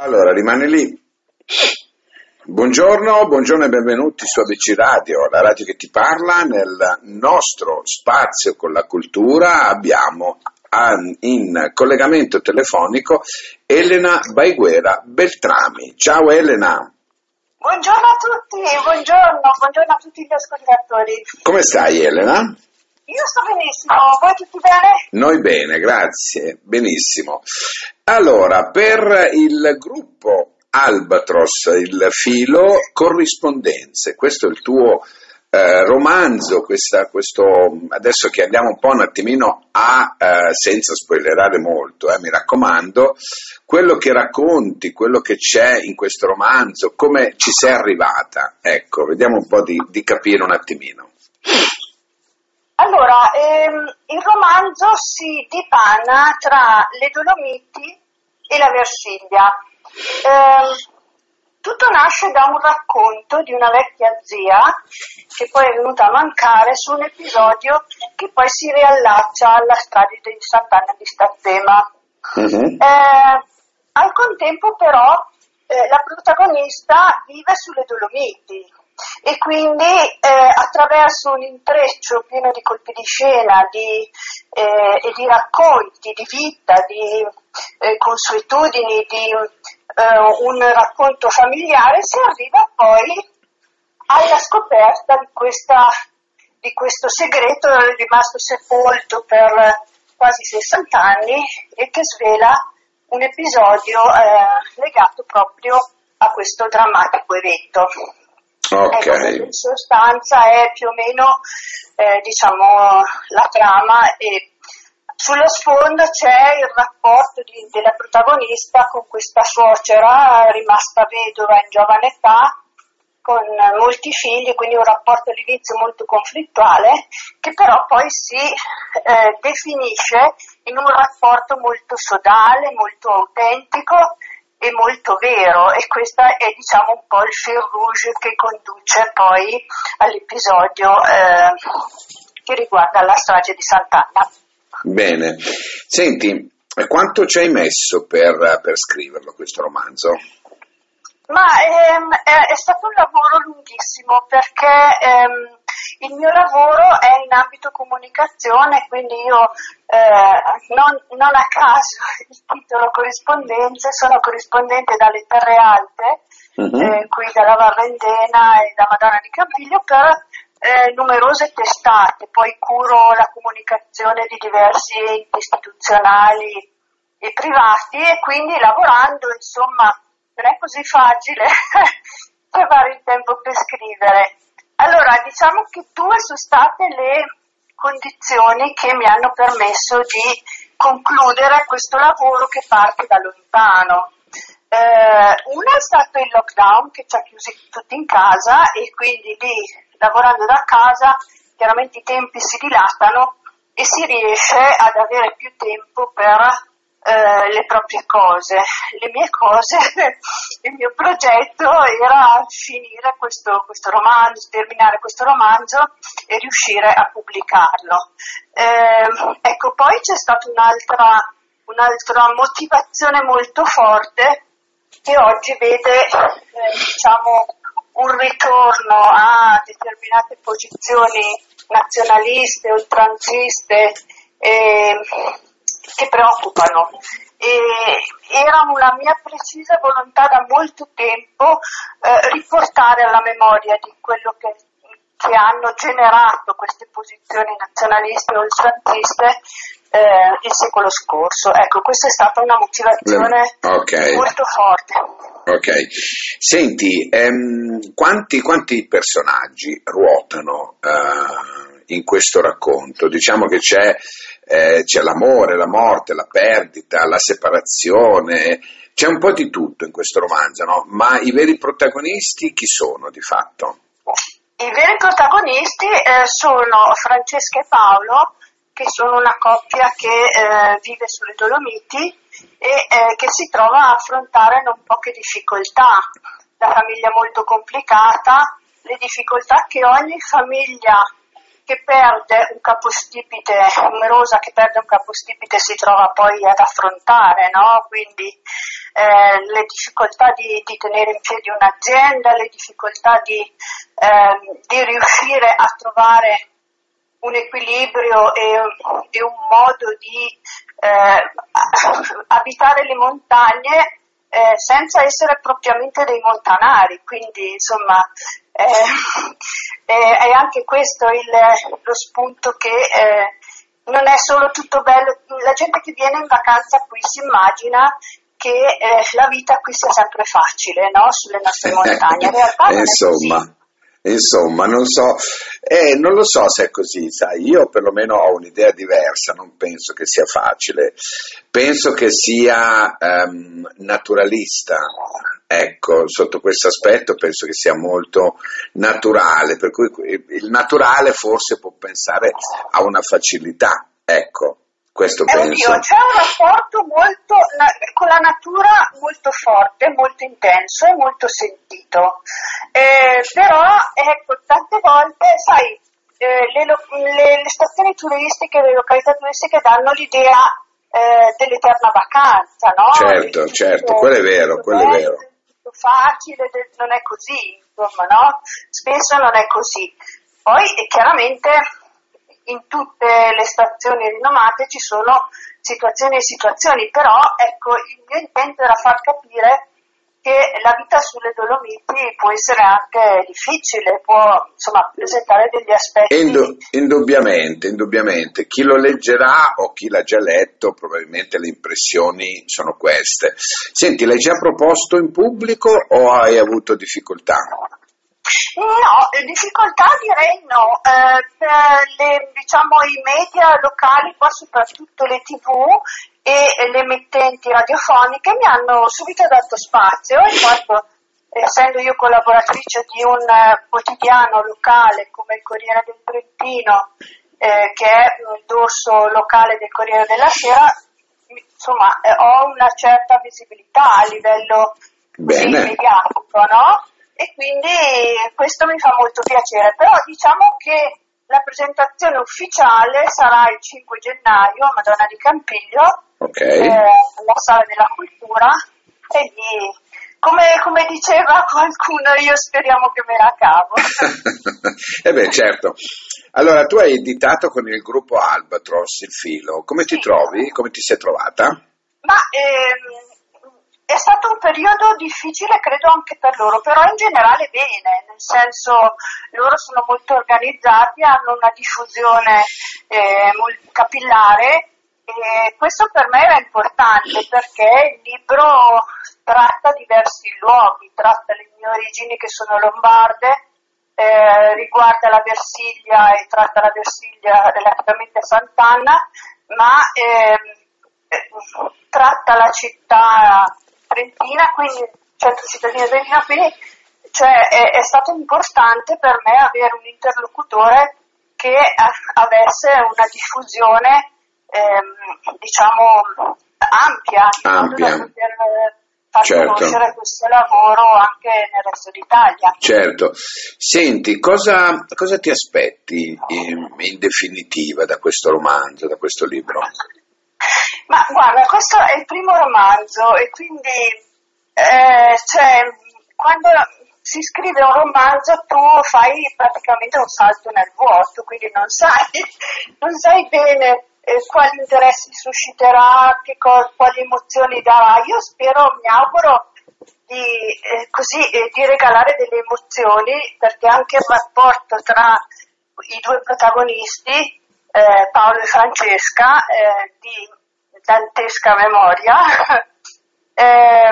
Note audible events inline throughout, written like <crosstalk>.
Allora, rimane lì. Buongiorno, buongiorno e benvenuti su ABC Radio, la radio che ti parla. Nel nostro spazio con la cultura abbiamo in collegamento telefonico Elena Baiguera Beltrami. Ciao Elena. Buongiorno a tutti, buongiorno, buongiorno a tutti gli ascoltatori. Come stai Elena? Io sto benissimo, voi tutti bene? Noi bene, grazie, benissimo. Allora, per il gruppo Albatros, il filo corrispondenze, questo è il tuo eh, romanzo, questa, questo, adesso che andiamo un po' un attimino a, eh, senza spoilerare molto, eh, mi raccomando, quello che racconti, quello che c'è in questo romanzo, come ci sei arrivata, ecco, vediamo un po' di, di capire un attimino. Allora, ehm, il romanzo si dipana tra le Dolomiti e la Versilia. Eh, tutto nasce da un racconto di una vecchia zia che poi è venuta a mancare su un episodio che poi si riallaccia alla strage di Sant'Anna di Stazzema. Uh-huh. Eh, al contempo però eh, la protagonista vive sulle Dolomiti e quindi eh, attraverso un intreccio pieno di colpi di scena di, eh, e di racconti di vita, di eh, consuetudini, di eh, un racconto familiare, si arriva poi alla scoperta di, questa, di questo segreto rimasto sepolto per quasi 60 anni e che svela un episodio eh, legato proprio a questo drammatico evento. Okay. Ecco, in sostanza è più o meno eh, diciamo, la trama e sullo sfondo c'è il rapporto di, della protagonista con questa suocera rimasta vedova in giovane età, con molti figli, quindi un rapporto all'inizio molto conflittuale, che però poi si eh, definisce in un rapporto molto sodale, molto autentico e molto vero e questo è diciamo un po' il fil rouge che conduce poi all'episodio eh, che riguarda la strage di Sant'Anna. Bene, senti, quanto ci hai messo per, per scriverlo questo romanzo? Ma ehm, è, è, stato un lavoro lunghissimo perché ehm, il mio lavoro è in ambito comunicazione, quindi io eh, non, non, a caso <laughs> il titolo corrispondenze, sono corrispondente dalle Terre Alte, uh-huh. eh, qui dalla Varrendena e da Madonna di Campiglio per eh, numerose testate, poi curo la comunicazione di diversi enti istituzionali e privati e quindi lavorando insomma non è così facile <laughs> trovare il tempo per scrivere. Allora diciamo che due sono state le condizioni che mi hanno permesso di concludere questo lavoro che parte da lontano. Eh, una è stato il lockdown che ci ha chiusi tutti in casa e quindi lì lavorando da casa chiaramente i tempi si dilatano e si riesce ad avere più tempo per eh, le proprie cose. Le mie cose, <laughs> il mio progetto era finire questo, questo, romanzo, terminare questo romanzo e riuscire a pubblicarlo. Eh, ecco, poi c'è stata un'altra, un'altra motivazione molto forte che oggi vede, eh, diciamo, un ritorno a determinate posizioni nazionaliste, oltranziste eh, che preoccupano. E era una mia precisa volontà da molto tempo eh, riportare alla memoria di quello che che hanno generato queste posizioni nazionaliste o oltranziste eh, il secolo scorso. Ecco, questa è stata una motivazione okay. molto forte. Ok, senti, ehm, quanti, quanti, personaggi ruotano uh, in questo racconto? Diciamo che c'è, eh, c'è l'amore, la morte, la perdita, la separazione, c'è un po' di tutto in questo romanzo, no? Ma i veri protagonisti chi sono di fatto? I veri protagonisti eh, sono Francesca e Paolo, che sono una coppia che eh, vive sulle Dolomiti e eh, che si trova a affrontare non poche difficoltà. La famiglia molto complicata, le difficoltà che ogni famiglia che perde un capostipite, numerosa che perde un capostipite si trova poi ad affrontare, no? quindi eh, le difficoltà di, di, tenere in piedi un'azienda, le difficoltà di, eh, di riuscire a trovare un equilibrio e, e un modo di eh, abitare le montagne eh, senza essere propriamente dei montanari, quindi insomma eh, <laughs> eh, è anche questo il, lo spunto che eh, non è solo tutto bello, la gente che viene in vacanza qui si immagina che eh, la vita qui sia sempre facile no? sulle nostre <laughs> montagne, in realtà non Insomma. Insomma, non so, eh, non lo so se è così, sai, io perlomeno ho un'idea diversa, non penso che sia facile, penso che sia um, naturalista, ecco, sotto questo aspetto penso che sia molto naturale, per cui il naturale forse può pensare a una facilità, ecco. Questo eh, penso. Oddio, c'è un rapporto molto, con la natura molto forte, molto intenso e molto sentito. Eh, però, ecco, tante volte, sai, eh, le, le, le, stazioni turistiche, le località turistiche danno l'idea eh, dell'eterna vacanza, no? Certo, certo, quello è vero, quello è vero. Facile, non è così, insomma, no? Spesso non è così. Poi, chiaramente, in tutte le stazioni rinomate ci sono situazioni e situazioni, però ecco, il mio intento era far capire che la vita sulle Dolomiti può essere anche difficile, può insomma presentare degli aspetti. Indu- indubbiamente, indubbiamente. Chi lo leggerà o chi l'ha già letto, probabilmente le impressioni sono queste. Senti, l'hai già proposto in pubblico o hai avuto difficoltà? No, difficoltà direi no. Eh, le, diciamo, I media locali, qua soprattutto le tv e le emittenti radiofoniche mi hanno subito dato spazio in quanto essendo io collaboratrice di un quotidiano locale come il Corriere del Trentino, eh, che è il dorso locale del Corriere della Sera, insomma eh, ho una certa visibilità a livello mediatico, no? E quindi questo mi fa molto piacere, però diciamo che la presentazione ufficiale sarà il 5 gennaio a Madonna di Campiglio, okay. eh, alla Sala della Cultura e lì, come, come, diceva qualcuno, io speriamo che me la cavo. <laughs> eh beh, certo. Allora, tu hai editato con il gruppo Albatros il filo, come sì. ti trovi? Come ti sei trovata? Ma ehm, è stato un periodo difficile, credo anche per loro, però in generale bene, nel senso loro sono molto organizzati, hanno una diffusione eh, capillare e questo per me era importante perché il libro tratta diversi luoghi, tratta le mie origini che sono lombarde, eh, riguarda la Versiglia e tratta la Versiglia relativamente a Sant'Anna, ma eh, tratta la città Trentina, quindi centro cittadino Trentina, quindi cioè, è, è, stato importante per me avere un interlocutore che avesse una diffusione ehm, diciamo ampia, ampia. da poter far certo. conoscere questo lavoro anche nel resto d'Italia. Certo. Senti, cosa, cosa ti aspetti in, in definitiva da questo romanzo, da questo libro? Ma guarda, questo è il primo romanzo e quindi eh, cioè, quando si scrive un romanzo tu fai praticamente un salto nel vuoto, quindi non sai, <laughs> non sai bene eh, quali interessi susciterà, co- quali emozioni darà. Io spero, mi auguro di, eh, così, eh, di regalare delle emozioni perché anche il rapporto tra i due protagonisti, eh, Paolo e Francesca, eh, di dantesca memoria, <laughs> eh,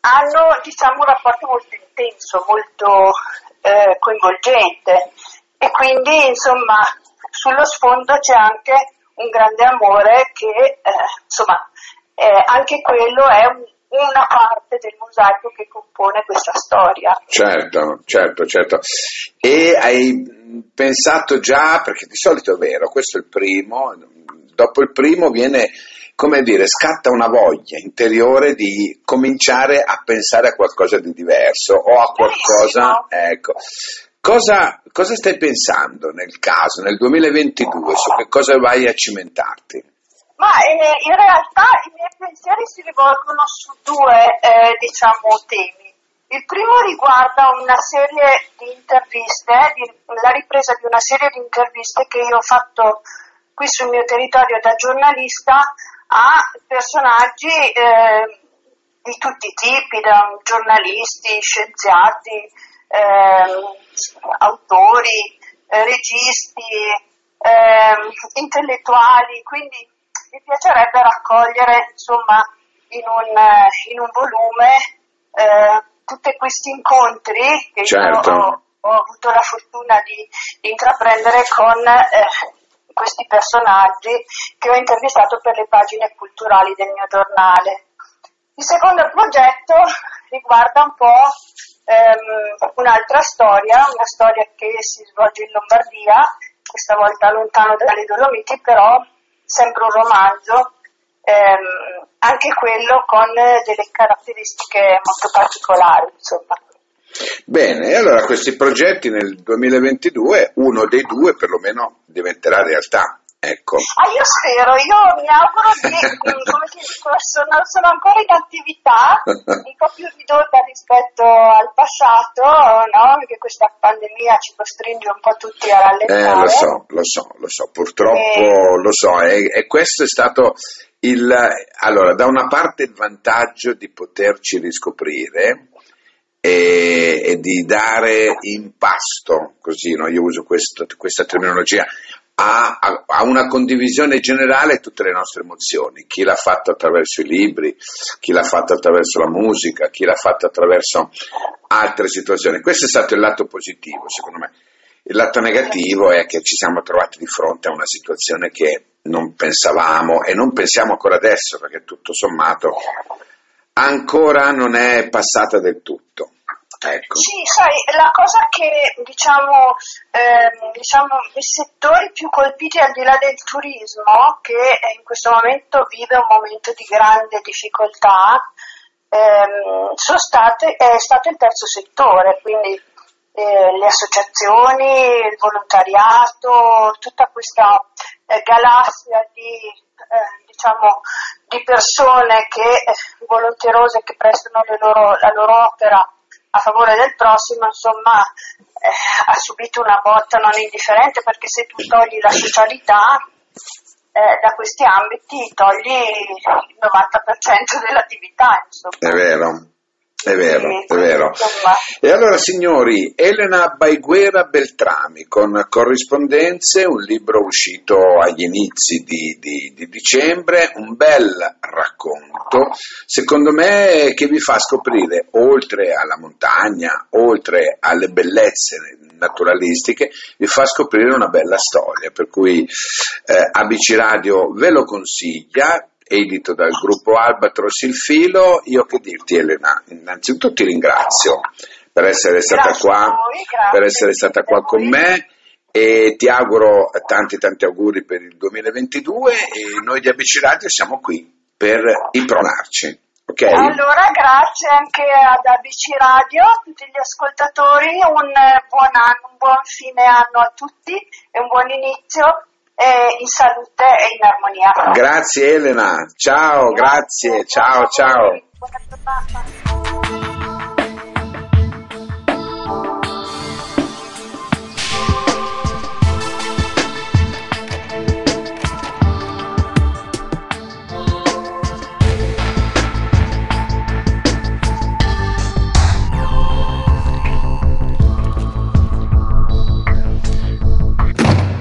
hanno diciamo, un rapporto molto intenso, molto eh, coinvolgente. E quindi insomma sullo sfondo c'è anche un grande amore che eh, insomma anche quello è un, una parte del mosaico che compone questa storia. Certo, certo, certo. E hai pensato già, perché di solito è vero, questo è il primo, dopo il primo viene come dire, scatta una voglia interiore di cominciare a pensare a qualcosa di diverso o a qualcosa, ecco. Cosa, cosa stai pensando nel caso, nel 2022, su che cosa vai a cimentarti? Ma eh, in realtà i miei pensieri si rivolgono su due, eh, diciamo, temi. Il primo riguarda una serie di interviste, di, la ripresa di una serie di interviste che io ho fatto qui sul mio territorio da giornalista a personaggi eh, di tutti i tipi, da giornalisti, scienziati, eh, autori, eh, registi, ehm, intellettuali, quindi mi piacerebbe raccogliere insomma in un, in un volume eh, tutti questi incontri che certo. io ho, ho, avuto la fortuna di, di intraprendere con eh, questi personaggi che ho intervistato per le pagine culturali del mio giornale. Il secondo progetto riguarda un po' ehm, un'altra storia, una storia che si svolge in Lombardia, questa volta lontano dalle Dolomiti, però sempre un romanzo, ehm, anche quello con delle caratteristiche molto particolari, insomma. Bene, e allora questi progetti nel 2022, uno dei due perlomeno diventerà realtà. Ecco. Ah, io spero, io mi auguro di, come ti dico, sono, sono ancora in attività, <laughs> un po' più ridotta rispetto al passato, no? Perché questa pandemia ci costringe un po' tutti a rallentare. Eh, lo so, lo so, lo so, purtroppo e... lo so, e, e questo è stato il, allora, da una parte il vantaggio di poterci riscoprire, e, e, di dare in pasto, così no? io uso questo, questa terminologia, a, a, a, una condivisione generale tutte le nostre emozioni, chi l'ha fatto attraverso i libri, chi l'ha fatto attraverso la musica, chi l'ha fatto attraverso altre situazioni. Questo è stato il lato positivo, secondo me. Il lato negativo è che ci siamo trovati di fronte a una situazione che non pensavamo e non pensiamo ancora adesso, perché tutto sommato ancora non è passata del tutto. Ecco. Sì, sai, la cosa che diciamo, ehm, diciamo, i settori più colpiti al di là del turismo, che in questo momento vive un momento di grande difficoltà, ehm, state, è stato il terzo settore, quindi eh, le associazioni, il volontariato, tutta questa eh, galassia di, eh, diciamo, di persone che, eh, volonterose che prestano loro, la loro opera a favore del prossimo, insomma, eh, ha subito una botta non indifferente perché se tu togli la socialità eh, da questi ambiti togli il 90% dell'attività. Insomma. È vero. È vero, è vero. E allora signori, Elena Baiguera Beltrami con Corrispondenze, un libro uscito agli inizi di, di, di, dicembre, un bel racconto, secondo me che vi fa scoprire, oltre alla montagna, oltre alle bellezze naturalistiche, vi fa scoprire una bella storia, per cui eh, ABC Radio ve lo consiglia, edito dal gruppo Albatros il filo, io che dirti Elena, innanzitutto ti ringrazio per essere stata grazie qua, voi, per essere stata qua con me e ti auguro tanti tanti auguri per il 2022 e noi di ABC Radio siamo qui per impronarci. Okay. Allora, grazie anche ad ABC Radio, a tutti gli ascoltatori, un buon anno, un buon fine anno a tutti e un buon inizio eh, in salute e in armonia. Grazie Elena, ciao, grazie, grazie. ciao, ciao.